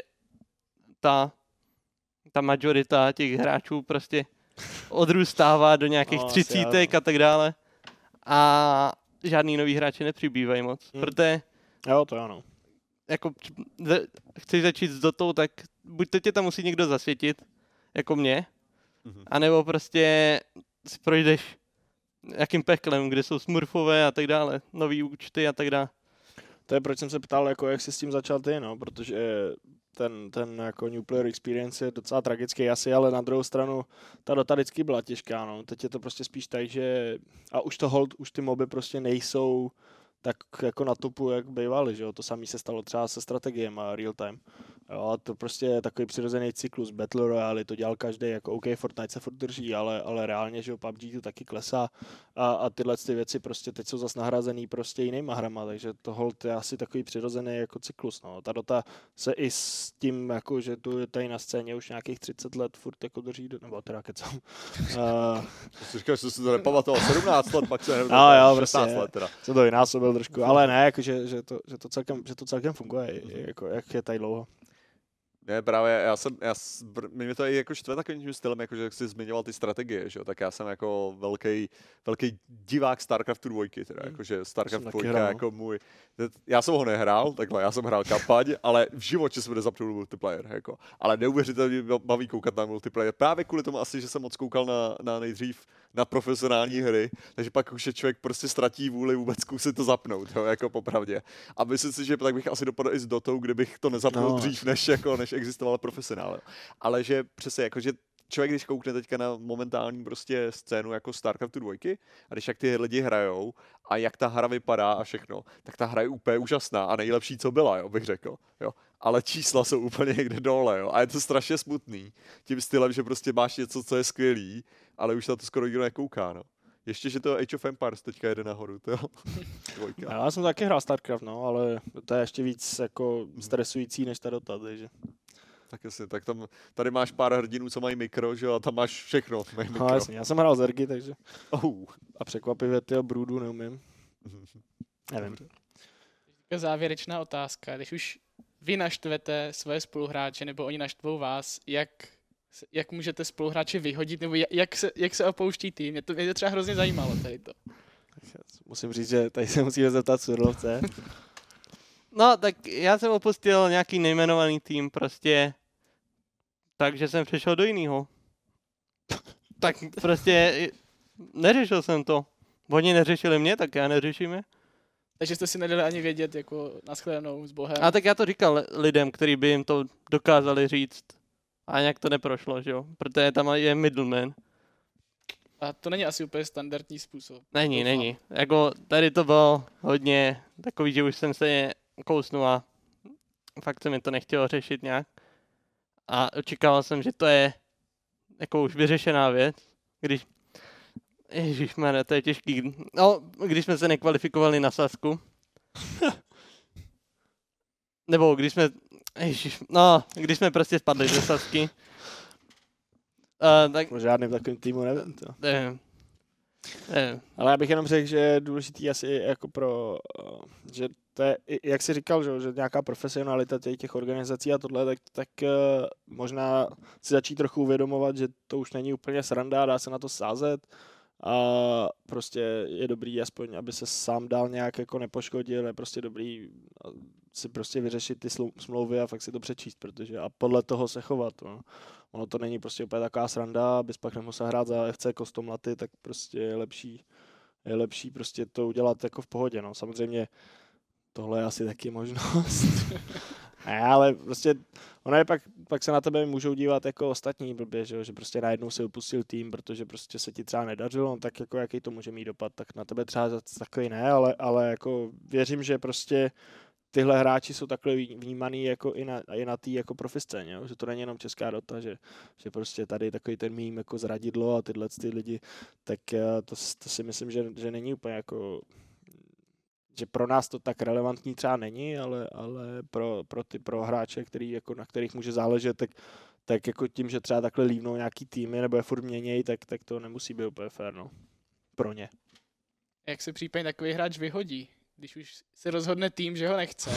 ta, ta majorita těch hráčů prostě odrůstává do nějakých No, třicítek a tak dále a žádný nový hráči nepřibývají moc, Hmm. protože Jo, to ano. jako chceš začít s dotou, tak buď to tě tam musí někdo zasvětit, jako mě, Mhm. anebo prostě si projdeš jakým peklem, kde jsou smurfové a tak dále, nový účty a tak dále. To je proč jsem se ptal, jako jak jsi s tím začal ty, no, protože ten, ten jako New Player Experience je docela tragický asi, ale na druhou stranu ta dota vždycky byla těžká, no. Teď je to prostě spíš tak, že a už to hold, už ty moby prostě nejsou tak jako na topu, jak bývaly, že jo. To samé se stalo třeba se strategiem a real time. Jo, a to prostě je takový přirozený cyklus. Battle Royale to dělal každý, jako OK, Fortnite se furt drží, ale, ale reálně, že jo, PUBG to taky klesá a, a tyhle ty věci prostě teď jsou zase nahrazený prostě jinýma hrama, takže to hold je asi takový přirozený jako cyklus, no. Ta Dota se i s tím, jako, že tu je tady na scéně už nějakých 30 let furt jako drží, do- nebo teda kecám. Uh, To si říkal, že jsi si to nepamatoval 17 let, pak se No, jo, 16 prostě. let teda. co to vynásobil trošku, ale ne, jako, že, že, to, že, to celkem, že to celkem funguje, jako, jak je tady dlouho. Ne, právě já jsem, já, mě to i jako štve takovým tím stylem, jako že jak jsi zmiňoval ty strategie, že jo, tak já jsem jako velký, velký divák StarCraftu 2, teda, Hmm. jakože StarCraft taky 2 hrál, no. jako můj, já jsem ho nehrál, takhle, já jsem hrál kampaň, ale v životě jsem nezapnul multiplayer, jako, ale neuvěřitelně baví koukat na multiplayer, právě kvůli tomu asi, že jsem moc koukal na, na nejdřív na profesionální hry, takže pak už je člověk prostě ztratí vůli vůbec zkusit to zapnout, jo, jako popravdě. A myslím si, že tak bych asi dopadl i s Dotou, kdybych to nezapnul no. dřív, než, jako, než existoval profesionál. Ale že přesně jako, že člověk, když koukne teďka na momentální prostě scénu jako StarCraftu 2, a když jak ty lidi hrajou a jak ta hra vypadá a všechno, tak ta hra je úplně úžasná a nejlepší, co byla, jo, bych řekl. Jo. Ale čísla jsou úplně někde dole, jo. A je to strašně smutný. Tím stylem, že prostě máš něco, co je skvělý, ale už na to skoro nikdo nekouká, no. Ještě, že to Age of Empires teďka jede nahoru, to jo. Dvojka. Já jsem taky hrál StarCraft, no, ale to je ještě víc jako stresující než ta Dota, takže. Tak jasně, tak tam, tady máš pár hrdinů, co mají mikro, že jo, a tam máš všechno, mají mikro. No, jasně, já jsem hrál Zergy, takže Oh. a překvapivě tyho Broodu neumím. Nevím. Závěrečná otázka. Když už vy naštvete svoje spoluhráče, nebo oni naštvou vás, jak, jak můžete spoluhráče vyhodit, nebo jak- jak se, jak se opouští tým? Mě to, mě to třeba hrozně zajímalo tady to. Musím říct, že tady se musíme zeptat Surlovce. No, tak já jsem opustil nějaký nejmenovaný tým prostě, takže jsem přešel do jiného. tak prostě neřešil jsem to. Oni neřešili mě, tak já neřeším je. Takže jste si nedali ani vědět, jako naschledanou s Bohem. A tak já to říkal lidem, kteří by jim to dokázali říct. A nějak to neprošlo, že jo? Protože tam je middleman. A to není asi úplně standardní způsob. Není, Doufám. není. Jako tady to bylo hodně takový, že už jsem se kousnul a fakt se mi to nechtělo řešit nějak. A očekával jsem, že to je jako už vyřešená věc, když Ježišmarja, to je těžký. No, když jsme se nekvalifikovali na Sasku. Nebo když jsme, ježiš, no, když jsme prostě spadli ze Sasky. Uh, tak, O žádným takovým týmu nevím. To. nevím. Nevím. Ale já bych jenom řekl, že je důležitý asi jako pro, že to je, jak jsi říkal, že, že nějaká profesionalita těch, těch organizací a tohle, tak, tak eh, možná si začít trochu uvědomovat, že to už není úplně sranda, dá se na to sázet a prostě je dobrý aspoň, aby se sám dál nějak jako nepoškodil, je prostě dobrý eh, si prostě vyřešit ty smlouvy a fakt si to přečíst, protože a podle toho se chovat. No. Ono to není prostě úplně taková sranda, abys pak nemusel hrát za FC Kostomlaty, tak prostě je lepší, je lepší prostě to udělat jako v pohodě. No. Samozřejmě tohle je asi taky možnost. ne, ale prostě ono je pak, pak se na tebe můžou dívat jako ostatní blbě, že, jo, že prostě najednou si opustil tým, protože prostě se ti třeba nedařilo, no, tak jako jaký to může mít dopad, tak na tebe třeba takový ne, ale, ale jako věřím, že prostě tyhle hráči jsou takhle vnímaný jako i na, i na té jako profiscéně, jo? že to není jenom česká dota, že, že prostě tady takový ten mým jako zradidlo a tyhle ty lidi, tak eh, to, to si myslím, že, že není úplně jako že pro nás to tak relevantní třeba není, ale, ale pro, pro ty pro hráče, který, jako, na kterých může záležet, tak, tak jako tím, že třeba takhle lívnou nějaký týmy nebo je furt měněj, tak, tak to nemusí být úplně fér, no. Pro ně. Jak se případně takový hráč vyhodí? Když už se rozhodne tým, že ho nechce.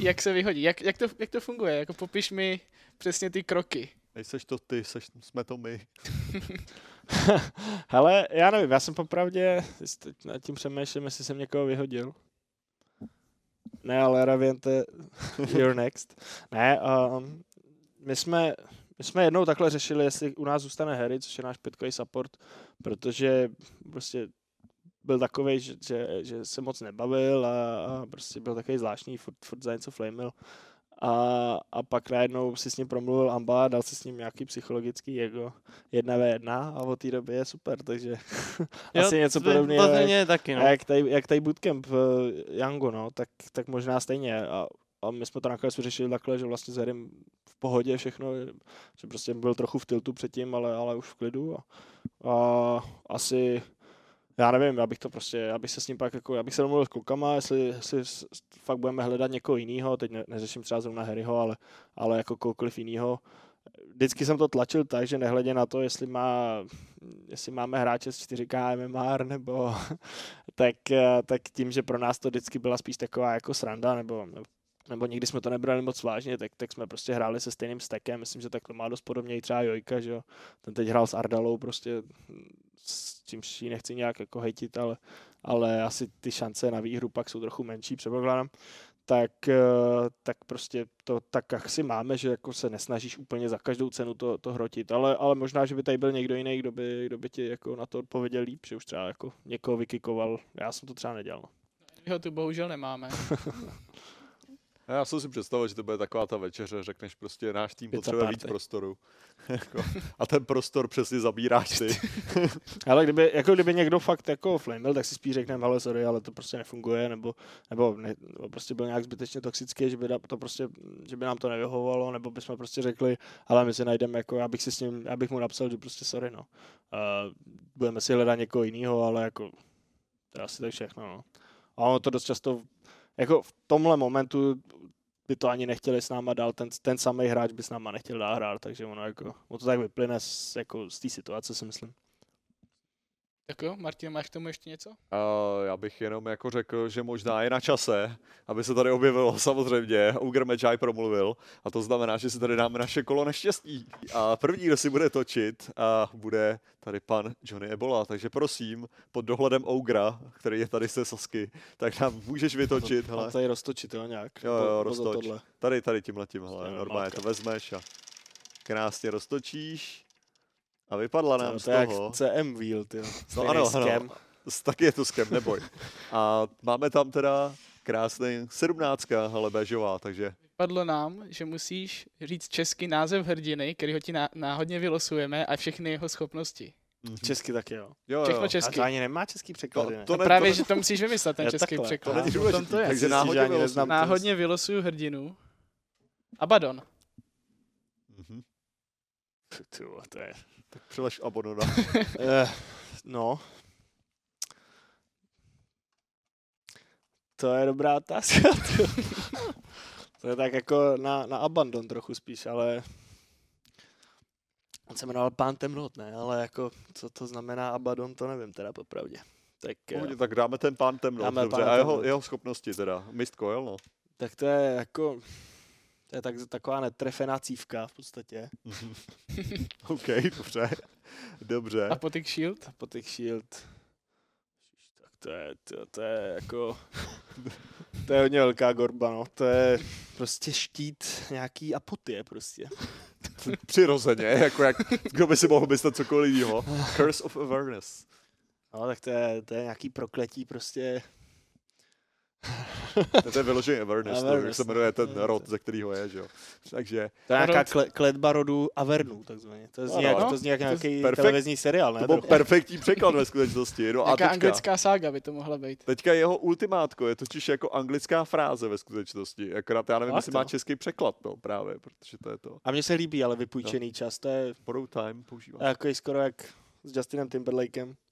Jak se vyhodí? Jak, jak, to, jak to funguje? Jako popiš mi přesně ty kroky. Nejseš to ty, seš, jsme to my. Hele, já nevím, já jsem popravdě, nad tím přemýšlím, jestli jsem někoho vyhodil. Ne, ale Raviente, you're next. Ne, um, my jsme, my jsme jednou takhle řešili, jestli u nás zůstane Harry, což je náš pětkový support, protože prostě byl takový, že, že, že, se moc nebavil a, a prostě byl takový zvláštní, furt, furt za něco flamil. A, a pak najednou si s ním promluvil Amba, dal si s ním nějaký psychologický jako jedna v jedna a od té doby je super, takže asi něco podobného. Jak- je taky, no. a jak tady, jak tady bootcamp v Yangu, no, tak, tak možná stejně. A, a my jsme to nakonec vyřešili takhle, že vlastně s Harrym v pohodě všechno, že prostě byl trochu v tiltu předtím, ale, ale už v klidu. A, a asi, já nevím, já bych to prostě, já bych se s ním pak jako, já bych se domluvil s klukama, jestli, jestli fakt budeme hledat někoho jiného, teď ne, neřeším třeba zrovna Harryho, ale, ale jako kohokoliv jiného. Vždycky jsem to tlačil tak, že nehledě na to, jestli, má, jestli máme hráče s 4K MMR, nebo tak, eh, tak tím, že pro nás to vždycky byla spíš taková jako sranda, nebo, nebo nikdy jsme to nebrali moc vážně, tak, tak jsme prostě hráli se stejným stekem. Myslím, že tak to má dost podobně i třeba Jojka, že jo. Ten teď hrál s Ardalou, prostě čímž ji nechci nějak jako hejtit, ale, ale asi ty šance na výhru pak jsou trochu menší, předpokládám. Tak, eh, tak prostě to tak asi máme, že jako se nesnažíš úplně za každou cenu to, to hrotit, ale, ale možná, že by tady byl někdo jiný, kdo by, kdo by ti jako na to odpověděl líp, že už třeba jako někoho vykikoval. Já jsem to třeba nedělal. no. Ho tu bohužel nemáme. Já jsem si představil, že to bude taková ta večeře, řekneš prostě náš tým Pizza potřebuje víc party. prostoru. Jako, a ten prostor přesně zabíráš ty. Ale kdyby, jako kdyby někdo fakt jako flamil, tak si spíš řekneme, ale sorry, ale to prostě nefunguje, nebo, nebo, ne, nebo prostě byl nějak zbytečně toxický, že by, to prostě, že by nám to nevyhovovalo, nebo bychom prostě řekli, ale my si najdeme, jako já bych si s ním, já bych mu napsal, že prostě sorry, no. Uh, budeme si hledat někoho jiného, ale jako to je asi tak všechno, no. A ono to dost často, jako v tomhle momentu by to ani nechtěli s náma dál, ten, ten samý hráč by s náma nechtěl dál hrát, takže ono jako, ono to tak vyplyne z, jako z té situace, si myslím. Tak jo, Martin, máš k tomu ještě něco? A já bych jenom jako řekl, že možná je na čase, aby se tady objevilo samozřejmě, Uger Medjay promluvil a to znamená, že si tady dáme naše kolo neštěstí. A první, kdo si bude točit, a bude tady pan Johnny Ebola, takže prosím, pod dohledem Ougra, který je tady se Sasky, tak nám můžeš vytočit, Hele. hele, tady roztočit, jo, nějak. Jo, jo, roztoč. Tohle. tady, tady tímhletím, hele, Prostě normálně to vezmeš a krásně roztočíš a vypadla nám To, z to toho. CM Wheel, ty. No ano, ano. S- Taky je to skem, neboj. A máme tam teda krásný sedmnáctka, ale béžová, takže Padlo nám, že musíš říct český název hrdiny, který ho ti ná- náhodně vylosujeme a všechny jeho schopnosti. Mhm. Česky taky, jo. Jo, Všechno jo. česky. A to ani nemá český překlad, To- ne? to No ne- právě, to- že to musíš vymyslet, ten Je český takhle. překlad. To není důležitý, to je. takže náhodně. Náhodně vylosuju hrdinu. Abaddon. Ty vole, to je... Tak přilež Abonona. Eh, no. To je dobrá otázka. to je tak jako na, na Abandon trochu spíš, ale on se jmenoval Pán temnot, ne? Ale jako, co to znamená Abaddon, to nevím teda popravdě. Tak, eh, Pohodě, tak dáme ten pán temno, Dáme dobře. pána A jeho, temnot. jeho schopnosti teda. Mist Coil, no. tak to je jako, to je tak, taková netrefená cívka v podstatě. OK, dobře. Dobře. Apotic Shield. Po těch shield. Tak to je, to, to je jako, to je hodně velká gorba, no. To je prostě štít nějaký apotie prostě. Přirozeně, jako jak, kdo by si mohl myslet cokoliv jiného. Curse of Awareness. No, tak to je, to je nějaký prokletí prostě. To je vyložený Awareness, to, jak Awareness, se jmenuje ten no, to rod, ze kterého je, že jo. Takže To je nějaká kle, kletba rodu Avernu, takzvaně. To zní, Ano. jak, to zní jak To je nějaký perfekt- televizní seriál, ne? to byl perfektní překlad ve skutečnosti. No a Jaká teďka, anglická sága by to mohla být. teďka jeho ultimátko je totiž jako anglická fráze ve skutečnosti. Akorát já nevím, jestli má český překlad, no právě, protože to je to. A mně se líbí, ale vypůjčený čas, to je Borrow time používá. jako skoro jak s Justinem Timberlakem.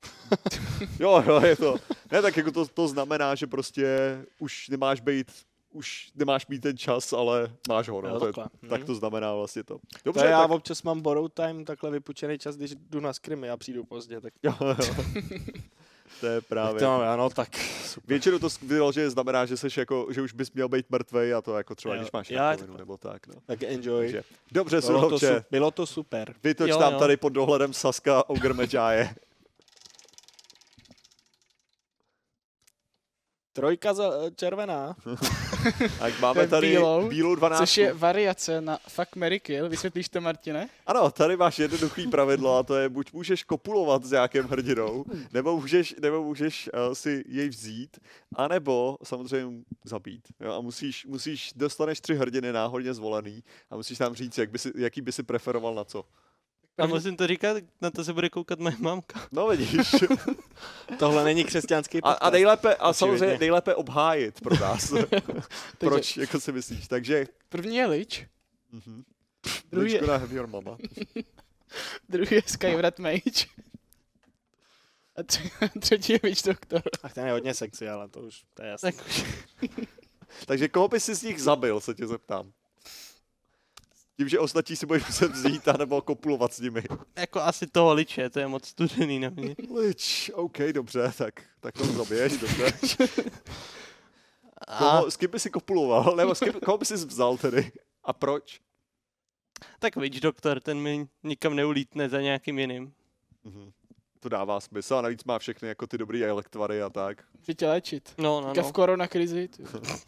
Jo, jo, je to. Ne, tak jako to, to znamená, že prostě už nemáš být, už nemáš mít ten čas, ale máš ho, no. Jo, to je, takhle. tak Mhm. to znamená vlastně to. To Dobře, já tak, občas mám borrow time, takhle vypůjčený čas, když jdu na skrimy a přijdu pozdě, tak jo, jo. to je právě. to, ano, tak super. Většinou to vyloženě znamená, že, seš jako, že už bys měl být mrtvej a to jako třeba, Jo, když máš já rakovinu nebo tak. No. Tak enjoy. Takže, dobře, bylo, to su- bylo to super. vytoč Jo, tam jo. tady pod dohledem Saska Ogre Trojka za, eh, červená. Tak máme tady bílou, bílou 12. Což je variace na Fuck, Mary Kill. Vysvětlíš to, Martine? Ano, tady máš jednoduchý pravidlo a to je, buď můžeš kopulovat s nějakým hrdinou, nebo můžeš, nebo můžeš uh, si jej vzít, anebo samozřejmě zabít. Jo? A musíš, musíš, dostaneš tři hrdiny náhodně zvolený a musíš nám říct, jak by si, jaký by si preferoval na co. A musím to říkat, na to se bude koukat moje mámka. No vidíš. Tohle není křesťanský A, podcast. a nejlépe, a samozřejmě nejlépe obhájit pro nás. Proč, jako si myslíš. Takže, První je Lich, mhm. Druhý je- Have Your Mama. druhý je Skywrath Mage. A tři, třetí je Witch Doctor. Ach, ten je hodně sexy, ale to už, to je jasný. Tak. Takže koho by si z nich zabil, se tě zeptám. Tím, že ostatní si budeš muset vzít, anebo kopulovat s nimi. Jako asi toho liče, to je moc studený na mě. Lič, OK, dobře, tak, tak to zabiješ, dobře. A Koho, s kým by si kopuloval, nebo s kým, koho by si vzal tedy? A proč? tak Witch Doctor, ten mi nikam neulítne za nějakým jiným. Mhm. To dává smysl a navíc má všechny jako ty dobrý elektvary a tak. Tě léčit. No, no, Teďka v no. koronakrizi.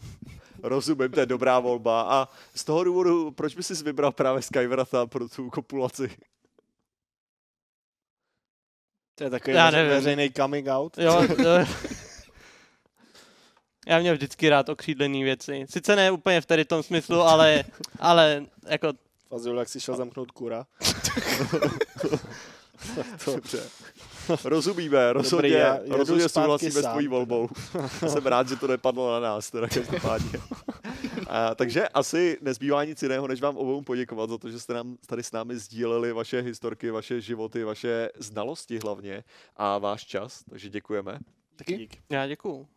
Rozumím, to je dobrá volba. A z toho důvodu, proč by si vybral právě Skywrata pro tu kopulaci? To je takový Já nevím. veřejný coming out. Jo, to... Já měl vždycky rád okřídlený věci. Sice ne úplně v tady tom smyslu, ale, ale jako Fazul, jak si šel zamknout kura. to, Dobře. Rozumíme, rozhodně, já jedu rozhodně souhlasíme s tvojí volbou. Jsem rád, že to nepadlo na nás, teda každopádně. A, takže asi nezbývá nic jiného, než vám obou poděkovat za to, že jste nám tady s námi sdíleli vaše historky, vaše životy, vaše znalosti hlavně a váš čas, takže děkujeme. taky dík. já děkuju.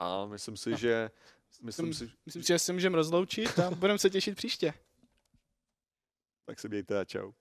A myslím si, že myslím si, Myslím si, že se můžeme rozloučit a budeme se těšit příště. tak se mějte a čau.